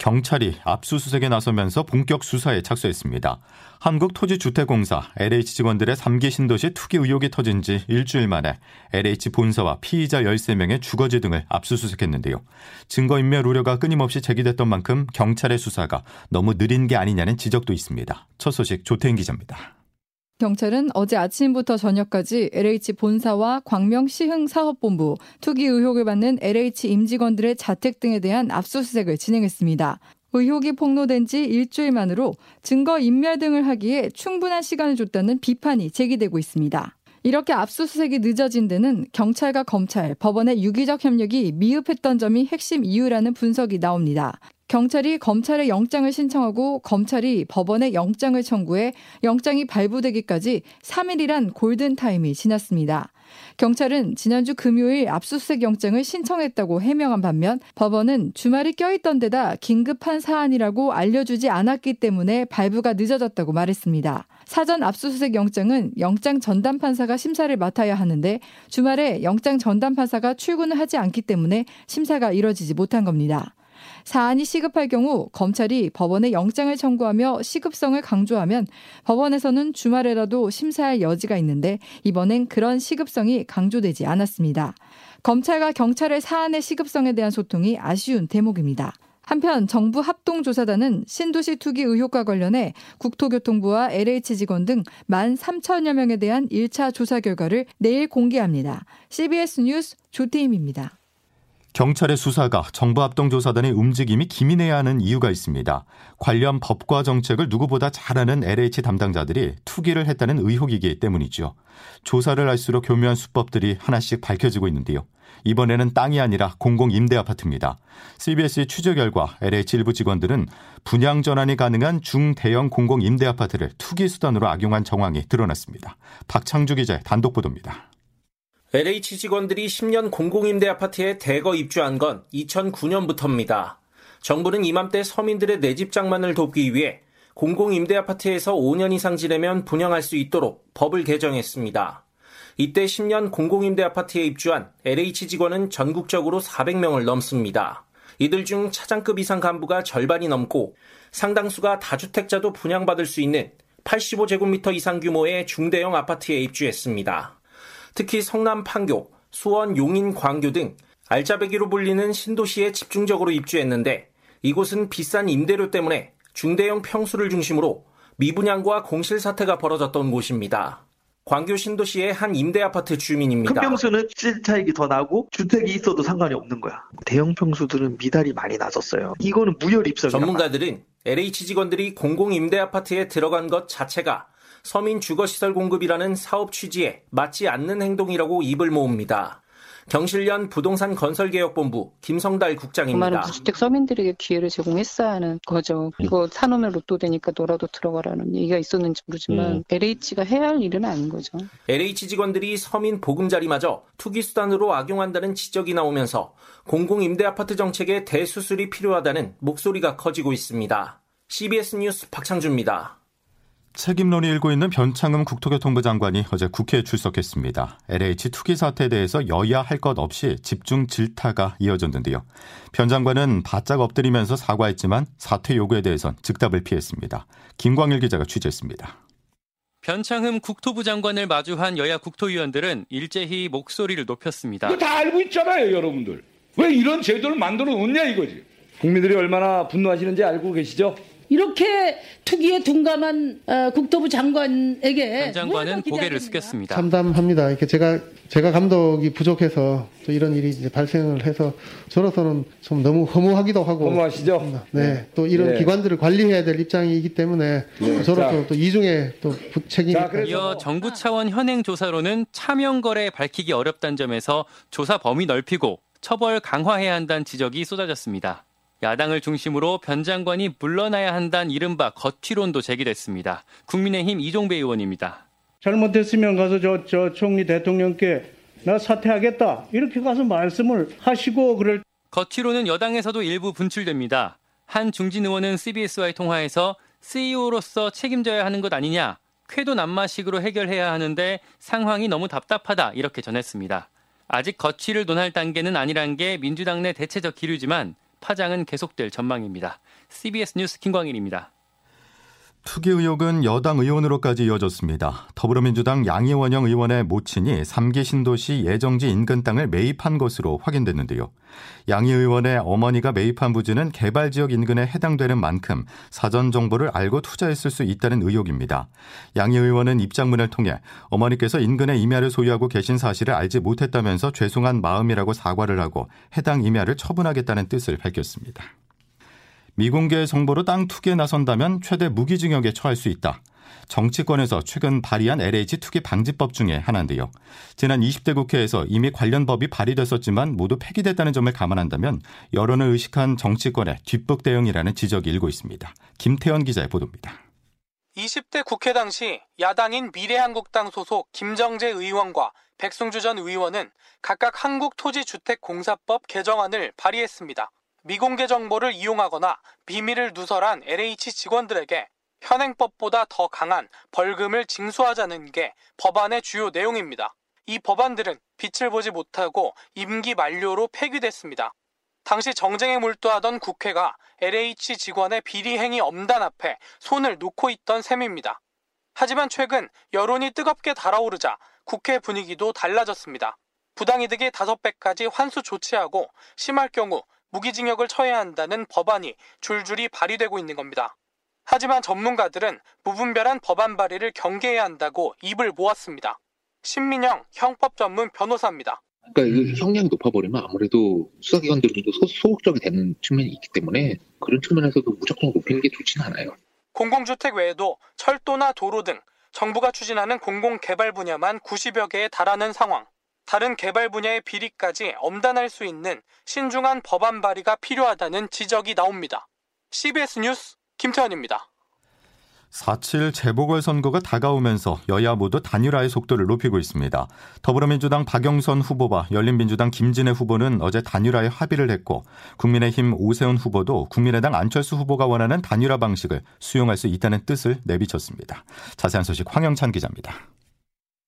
경찰이 압수수색에 나서면서 본격 수사에 착수했습니다. 한국토지주택공사 LH 직원들의 3기 신도시 투기 의혹이 터진 지 일주일 만에 LH 본사와 피의자 13명의 주거지 등을 압수수색했는데요. 증거인멸 우려가 끊임없이 제기됐던 만큼 경찰의 수사가 너무 느린 게 아니냐는 지적도 있습니다. 첫 소식 조태인 기자입니다. 경찰은 어제 아침부터 저녁까지 LH 본사와 광명 시흥 사업본부, 투기 의혹을 받는 LH 임직원들의 자택 등에 대한 압수수색을 진행했습니다. 의혹이 폭로된 지 일주일 만으로 증거 인멸 등을 하기에 충분한 시간을 줬다는 비판이 제기되고 있습니다. 이렇게 압수수색이 늦어진 데는 경찰과 검찰, 법원의 유기적 협력이 미흡했던 점이 핵심 이유라는 분석이 나옵니다. 경찰이 검찰에 영장을 신청하고 검찰이 법원에 영장을 청구해 영장이 발부되기까지 3일이란 골든타임이 지났습니다. 경찰은 지난주 금요일 압수수색 영장을 신청했다고 해명한 반면 법원은 주말이 껴있던 데다 긴급한 사안이라고 알려주지 않았기 때문에 발부가 늦어졌다고 말했습니다. 사전 압수수색 영장은 영장 전담 판사가 심사를 맡아야 하는데 주말에 영장 전담 판사가 출근을 하지 않기 때문에 심사가 이뤄지지 못한 겁니다. 사안이 시급할 경우 검찰이 법원에 영장을 청구하며 시급성을 강조하면 법원에서는 주말에라도 심사할 여지가 있는데 이번엔 그런 시급성이 강조되지 않았습니다. 검찰과 경찰의 사안의 시급성에 대한 소통이 아쉬운 대목입니다. 한편 정부 합동조사단은 신도시 투기 의혹과 관련해 국토교통부와 LH 직원 등 1만 3천여 명에 대한 1차 조사 결과를 내일 공개합니다. CBS 뉴스 조태임입니다. 경찰의 수사가 정부 합동조사단의 움직임이 기민해야 하는 이유가 있습니다. 관련 법과 정책을 누구보다 잘 아는 LH 담당자들이 투기를 했다는 의혹이기 때문이죠. 조사를 할수록 교묘한 수법들이 하나씩 밝혀지고 있는데요. 이번에는 땅이 아니라 공공 임대 아파트입니다. CBS 취재 결과 LH 일부 직원들은 분양 전환이 가능한 중대형 공공 임대 아파트를 투기 수단으로 악용한 정황이 드러났습니다. 박창주 기자의 단독 보도입니다. LH 직원들이 10년 공공임대 아파트에 대거 입주한 건 2009년부터입니다. 정부는 이맘때 서민들의 내 집 장만을 돕기 위해 공공임대 아파트에서 5년 이상 지내면 분양할 수 있도록 법을 개정했습니다. 이때 10년 공공임대 아파트에 입주한 LH 직원은 전국적으로 400명을 넘습니다. 이들 중 차장급 이상 간부가 절반이 넘고 상당수가 다주택자도 분양받을 수 있는 85제곱미터 이상 규모의 중대형 아파트에 입주했습니다. 특히 성남 판교, 수원 용인 광교 등 알짜배기로 불리는 신도시에 집중적으로 입주했는데 이곳은 비싼 임대료 때문에 중대형 평수를 중심으로 미분양과 공실 사태가 벌어졌던 곳입니다. 광교 신도시의 한 임대 아파트 주민입니다. 큰 평수는 실 차익이 더 나고 주택이 있어도 상관이 없는 거야. 대형 평수들은 미달이 많이 낮았어요. 이거는 무혈 입설. 전문가들은 LH 직원들이 공공 임대 아파트에 들어간 것 자체가 서민 주거시설 공급이라는 사업 취지에 맞지 않는 행동이라고 입을 모읍니다. 경실련 부동산 건설개혁본부 김성달 국장입니다. 많은 무주택 서민들에게 기회를 제공했어야 하는 거죠. 이거 사놓으면 로또 되니까 너라도 들어가라는 얘기가 있었는지 모르지만 음. LH가 해야 할 일은 아닌 거죠. LH 직원들이 서민 보금자리마저 투기 수단으로 악용한다는 지적이 나오면서 공공임대아파트 정책의 대수술이 필요하다는 목소리가 커지고 있습니다. CBS 뉴스 박창주입니다. 책임론이 일고 있는 변창흠 국토교통부 장관이 어제 국회에 출석했습니다. LH 투기 사태에 대해서 여야 할 것 없이 집중 질타가 이어졌는데요. 변 장관은 바짝 엎드리면서 사과했지만 사퇴 요구에 대해선 즉답을 피했습니다. 김광일 기자가 취재했습니다. 변창흠 국토부 장관을 마주한 여야 국토위원들은 일제히 목소리를 높였습니다. 다 알고 있잖아요, 여러분들. 왜 이런 제도를 만들어 놓냐 이거지. 국민들이 얼마나 분노하시는지 알고 계시죠? 이렇게 투기에 둔감한 어, 국토부 장관에게 전 장관은 고개를 숙였습니다. 참담합니다. 이렇게 제가 제가 감독이 부족해서 또 이런 일이 이제 발생을 해서 저로서는 좀 너무 허무하기도 하고 허무하시죠? 네, 또 이런 네. 기관들을 관리해야 될 입장이기 때문에 네. 저로서 또 이중에 또 책임이 이어 정부 차원 현행 조사로는 차명 거래 밝히기 어렵다는 점에서 조사 범위 넓히고 처벌 강화해야 한다는 지적이 쏟아졌습니다. 야당을 중심으로 변 장관이 물러나야 한다는 이른바 거취론도 제기됐습니다. 국민의힘 이종배 의원입니다. 잘못했으면 가서 저, 저 총리 대통령께 나 사퇴하겠다 이렇게 가서 말씀을 하시고 그럴 겉으로는 여당에서도 일부 분출됩니다. 한 중진 의원은 CBS와의 통화에서 CEO로서 책임져야 하는 것 아니냐, 쾌도 남마식으로 해결해야 하는데 상황이 너무 답답하다 이렇게 전했습니다. 아직 거취를 논할 단계는 아니란 게 민주당 내 대체적 기류지만 파장은 계속될 전망입니다. CBS 뉴스 김광일입니다. 투기 의혹은 여당 의원으로까지 이어졌습니다. 더불어민주당 양희원영 의원의 모친이 3기 신도시 예정지 인근 땅을 매입한 것으로 확인됐는데요. 양희 의원의 어머니가 매입한 부지는 개발 지역 인근에 해당되는 만큼 사전 정보를 알고 투자했을 수 있다는 의혹입니다. 양희 의원은 입장문을 통해 어머니께서 인근에 임야를 소유하고 계신 사실을 알지 못했다면서 죄송한 마음이라고 사과를 하고 해당 임야를 처분하겠다는 뜻을 밝혔습니다. 미공개 정보로 땅 투기에 나선다면 최대 무기징역에 처할 수 있다. 정치권에서 최근 발의한 LH 투기 방지법 중에 하나인데요. 지난 20대 국회에서 이미 관련 법이 발의됐었지만 모두 폐기됐다는 점을 감안한다면 여론을 의식한 정치권의 뒷북 대응이라는 지적이 일고 있습니다. 김태현 기자의 보도입니다. 20대 국회 당시 야당인 미래한국당 소속 김정재 의원과 백승주 전 의원은 각각 한국토지주택공사법 개정안을 발의했습니다. 미공개 정보를 이용하거나 비밀을 누설한 LH 직원들에게 현행법보다 더 강한 벌금을 징수하자는 게 법안의 주요 내용입니다. 이 법안들은 빛을 보지 못하고 임기 만료로 폐기됐습니다. 당시 정쟁에 몰두하던 국회가 LH 직원의 비리 행위 엄단 앞에 손을 놓고 있던 셈입니다. 하지만 최근 여론이 뜨겁게 달아오르자 국회 분위기도 달라졌습니다. 부당이득의 5배까지 환수 조치하고 심할 경우 무기징역을 처해야 한다는 법안이 줄줄이 발의되고 있는 겁니다. 하지만 전문가들은 무분별한 법안 발의를 경계해야 한다고 입을 모았습니다. 신민영 형법 전문 변호사입니다. 그러니까 그 형량이 높아버리면 아무래도 수사기관들도 소극적이 되는 측면이 있기 때문에 그런 측면에서도 무조건 높이는 게 좋지는 않아요. 공공주택 외에도 철도나 도로 등 정부가 추진하는 공공개발 분야만 90여 개에 달하는 상황. 다른 개발 분야의 비리까지 엄단할 수 있는 신중한 법안 발의가 필요하다는 지적이 나옵니다. CBS 뉴스 김태현입니다. 4.7 재보궐선거가 다가오면서 여야 모두 단일화의 속도를 높이고 있습니다. 더불어민주당 박영선 후보와 열린민주당 김진애 후보는 어제 단일화에 합의를 했고 국민의힘 오세훈 후보도 국민의당 안철수 후보가 원하는 단일화 방식을 수용할 수 있다는 뜻을 내비쳤습니다. 자세한 소식 황영찬 기자입니다.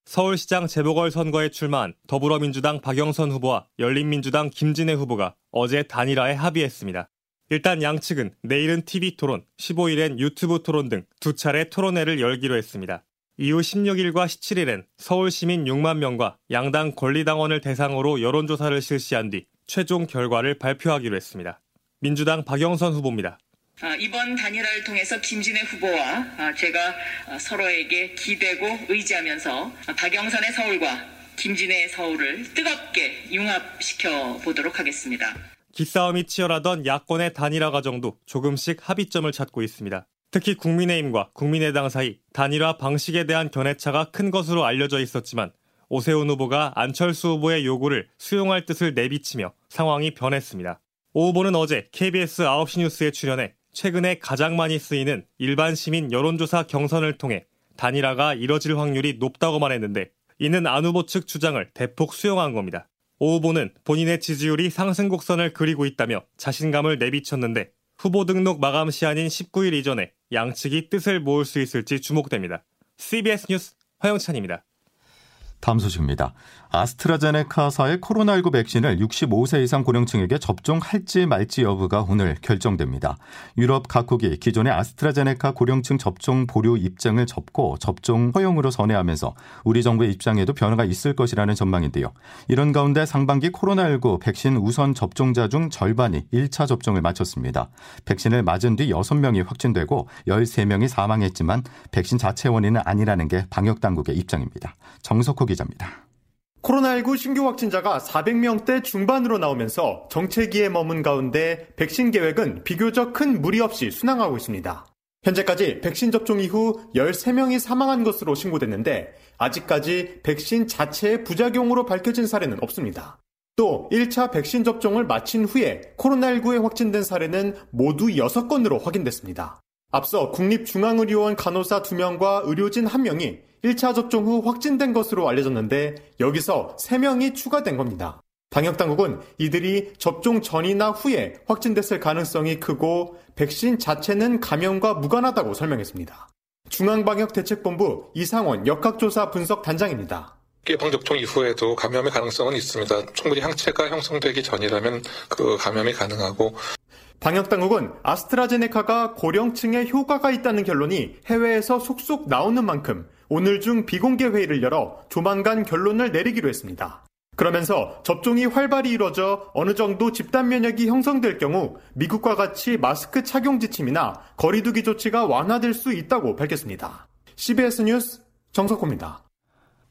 서울시장 재보궐선거에 출마한 더불어민주당 박영선 후보와 열린민주당 김진애 후보가 어제 단일화에 합의했습니다. 일단 양측은 내일은 TV 토론, 15일엔 유튜브 토론 등 두 차례 토론회를 열기로 했습니다. 이후 16일과 17일엔 서울 시민 6만 명과 양당 권리당원을 대상으로 여론조사를 실시한 뒤 최종 결과를 발표하기로 했습니다. 민주당 박영선 후보입니다. 아, 이번 단일화를 통해서 김진애 후보와 아, 제가 아, 서로에게 기대고 의지하면서 박영선의 서울과 김진애의 서울을 뜨겁게 융합시켜 보도록 하겠습니다. 기싸움이 치열하던 야권의 단일화 과정도 조금씩 합의점을 찾고 있습니다. 특히 국민의힘과 국민의당 사이 단일화 방식에 대한 견해차가 큰 것으로 알려져 있었지만 오세훈 후보가 안철수 후보의 요구를 수용할 뜻을 내비치며 상황이 변했습니다. 오 후보는 어제 KBS 9시 뉴스에 출연해 최근에 가장 많이 쓰이는 일반 시민 여론조사 경선을 통해 단일화가 이뤄질 확률이 높다고 말했는데 이는 안 후보 측 주장을 대폭 수용한 겁니다. 오 후보는 본인의 지지율이 상승 곡선을 그리고 있다며 자신감을 내비쳤는데 후보 등록 마감 시한인 19일 이전에 양측이 뜻을 모을 수 있을지 주목됩니다. CBS 뉴스 허영찬입니다. 다음 소식입니다. 아스트라제네카사의 코로나19 백신을 65세 이상 고령층에게 접종할지 말지 여부가 오늘 결정됩니다. 유럽 각국이 기존의 아스트라제네카 고령층 접종 보류 입장을 접고 접종 허용으로 선회하면서 우리 정부의 입장에도 변화가 있을 것이라는 전망인데요. 이런 가운데 상반기 코로나19 백신 우선 접종자 중 절반이 1차 접종을 마쳤습니다. 백신을 맞은 뒤 6명이 확진되고 13명이 사망했지만 백신 자체 원인은 아니라는 게 방역 당국의 입장입니다. 정석호 기자입니다. 코로나19 신규 확진자가 400명대 중반으로 나오면서 정체기에 머문 가운데 백신 계획은 비교적 큰 무리 없이 순항하고 있습니다. 현재까지 백신 접종 이후 13명이 사망한 것으로 신고됐는데 아직까지 백신 자체의 부작용으로 밝혀진 사례는 없습니다. 또 1차 백신 접종을 마친 후에 코로나19에 확진된 사례는 모두 6건으로 확인됐습니다. 앞서 국립중앙의료원 간호사 2명과 의료진 1명이 1차 접종 후 확진된 것으로 알려졌는데 여기서 3명이 추가된 겁니다. 방역당국은 이들이 접종 전이나 후에 확진됐을 가능성이 크고 백신 자체는 감염과 무관하다고 설명했습니다. 중앙방역대책본부 이상원 역학조사 분석 단장입니다. 예방 접종 이후에도 감염의 가능성은 있습니다. 충분히 항체가 형성되기 전이라면 그 감염이 가능하고 방역 당국은 아스트라제네카가 고령층에 효과가 있다는 결론이 해외에서 속속 나오는 만큼 오늘 중 비공개 회의를 열어 조만간 결론을 내리기로 했습니다. 그러면서 접종이 활발히 이뤄져 어느 정도 집단 면역이 형성될 경우 미국과 같이 마스크 착용 지침이나 거리두기 조치가 완화될 수 있다고 밝혔습니다. CBS 뉴스 정석호입니다.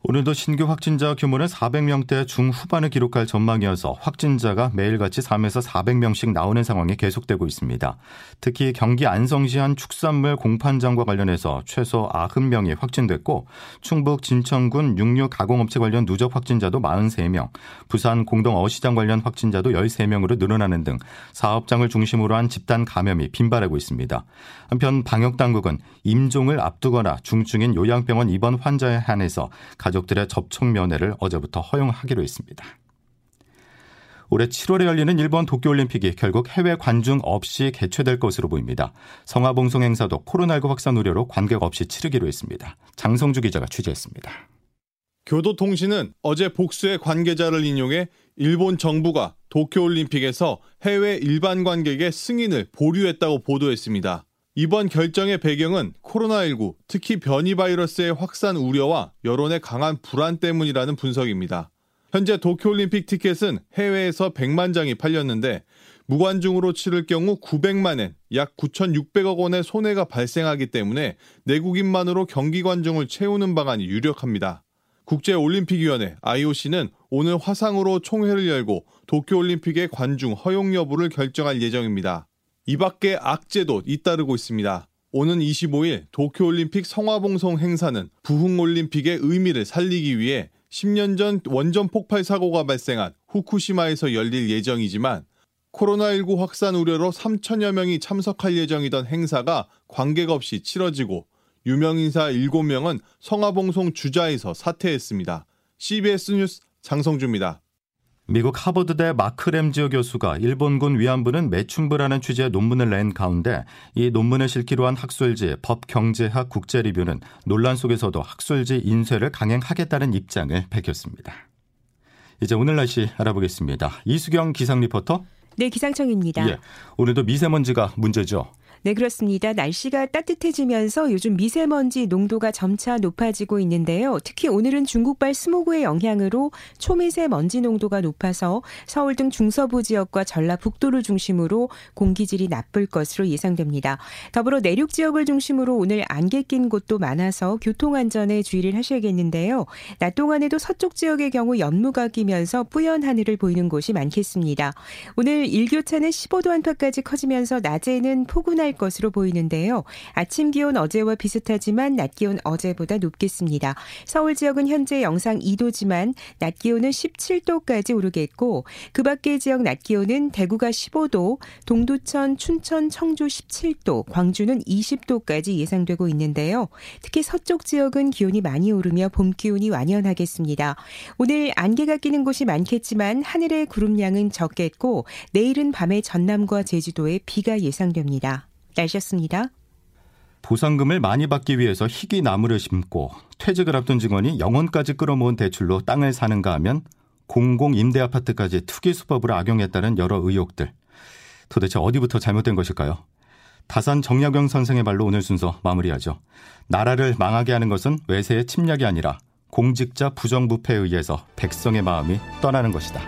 오늘도 신규 확진자 규모는 400명대 중후반을 기록할 전망이어서 확진자가 매일같이 3에서 400명씩 나오는 상황이 계속되고 있습니다. 특히 경기 안성시 한 축산물 공판장과 관련해서 최소 90명이 확진됐고 충북 진천군 육류 가공업체 관련 누적 확진자도 43명, 부산 공동 어시장 관련 확진자도 13명으로 늘어나는 등 사업장을 중심으로 한 집단 감염이 빈발하고 있습니다. 한편 방역 당국은 임종을 앞두거나 중증인 요양병원 입원 환자에 한해서 가족들의 접촉 면회를 어제부터 허용하기로 했습니다. 올해 7월에 열리는 일본 도쿄올림픽이 결국 해외 관중 없이 개최될 것으로 보입니다. 성화봉송 행사도 코로나19 확산 우려로 관객 없이 치르기로 했습니다. 장성주 기자가 취재했습니다. 교도통신은 어제 복수의 관계자를 인용해 일본 정부가 도쿄올림픽에서 해외 일반 관객의 승인을 보류했다고 보도했습니다. 이번 결정의 배경은 코로나19, 특히 변이 바이러스의 확산 우려와 여론의 강한 불안 때문이라는 분석입니다. 현재 도쿄올림픽 티켓은 해외에서 100만 장이 팔렸는데 무관중으로 치를 경우 900만엔, 약 9,600억 원의 손해가 발생하기 때문에 내국인만으로 경기 관중을 채우는 방안이 유력합니다. 국제올림픽위원회 IOC는 오늘 화상으로 총회를 열고 도쿄올림픽의 관중 허용 여부를 결정할 예정입니다. 이 밖에 악재도 잇따르고 있습니다. 오는 25일 도쿄올림픽 성화봉송 행사는 부흥올림픽의 의미를 살리기 위해 10년 전 원전 폭발 사고가 발생한 후쿠시마에서 열릴 예정이지만 코로나19 확산 우려로 3천여 명이 참석할 예정이던 행사가 관객 없이 치러지고 유명인사 7명은 성화봉송 주자에서 사퇴했습니다. CBS 뉴스 장성주입니다. 미국 하버드대 마크 램지어 교수가 일본군 위안부는 매춘부라는 취지의 논문을 낸 가운데 이 논문을 실기로 한 학술지 법경제학 국제리뷰는 논란 속에서도 학술지 인쇄를 강행하겠다는 입장을 밝혔습니다. 이제 오늘 날씨 알아보겠습니다. 이수경 기상 리포터. 네, 기상청입니다. 예, 오늘도 미세먼지가 문제죠. 네, 그렇습니다. 날씨가 따뜻해지면서 요즘 미세먼지 농도가 점차 높아지고 있는데요. 특히 오늘은 중국발 스모그의 영향으로 초미세먼지 농도가 높아서 서울 등 중서부 지역과 전라북도를 중심으로 공기질이 나쁠 것으로 예상됩니다. 더불어 내륙 지역을 중심으로 오늘 안개 낀 곳도 많아서 교통 안전에 주의를 하셔야겠는데요. 낮 동안에도 서쪽 지역의 경우 연무가 끼면서 뿌연 하늘을 보이는 곳이 많겠습니다. 오늘 일교차는 15도 안팎까지 커지면서 낮에는 포근할 것으로 보이는데요. 아침 기온 어제와 비슷하지만 낮 기온 어제보다 높겠습니다. 서울 지역은 현재 영상 2도지만 낮 기온은 17도까지 오르겠고 그 밖의 지역 낮 기온은 대구가 15도, 동두천, 춘천, 청주 17도, 광주는 20도까지 예상되고 있는데요. 특히 서쪽 지역은 기온이 많이 오르며 봄 기온이 완연하겠습니다. 오늘 안개가 끼는 곳이 많겠지만 하늘의 구름량은 적겠고 내일은 밤에 전남과 제주도에 비가 예상됩니다. 날씨였습니다. 보상금을 많이 받기 위해서 희귀 나무를 심고 퇴직을 앞둔 직원이 영혼까지 끌어모은 대출로 땅을 사는가 하면 공공 임대 아파트까지 투기 수법을 악용했다는 여러 의혹들. 도대체 어디부터 잘못된 것일까요? 다산 정약용 선생의 말로 오늘 순서 마무리하죠. 나라를 망하게 하는 것은 외세의 침략이 아니라 공직자 부정부패에 의해서 백성의 마음이 떠나는 것이다.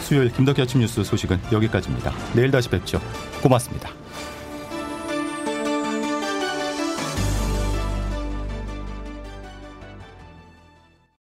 수요일 김덕기 아침 뉴스 소식은 여기까지입니다. 내일 다시 뵙죠. 고맙습니다.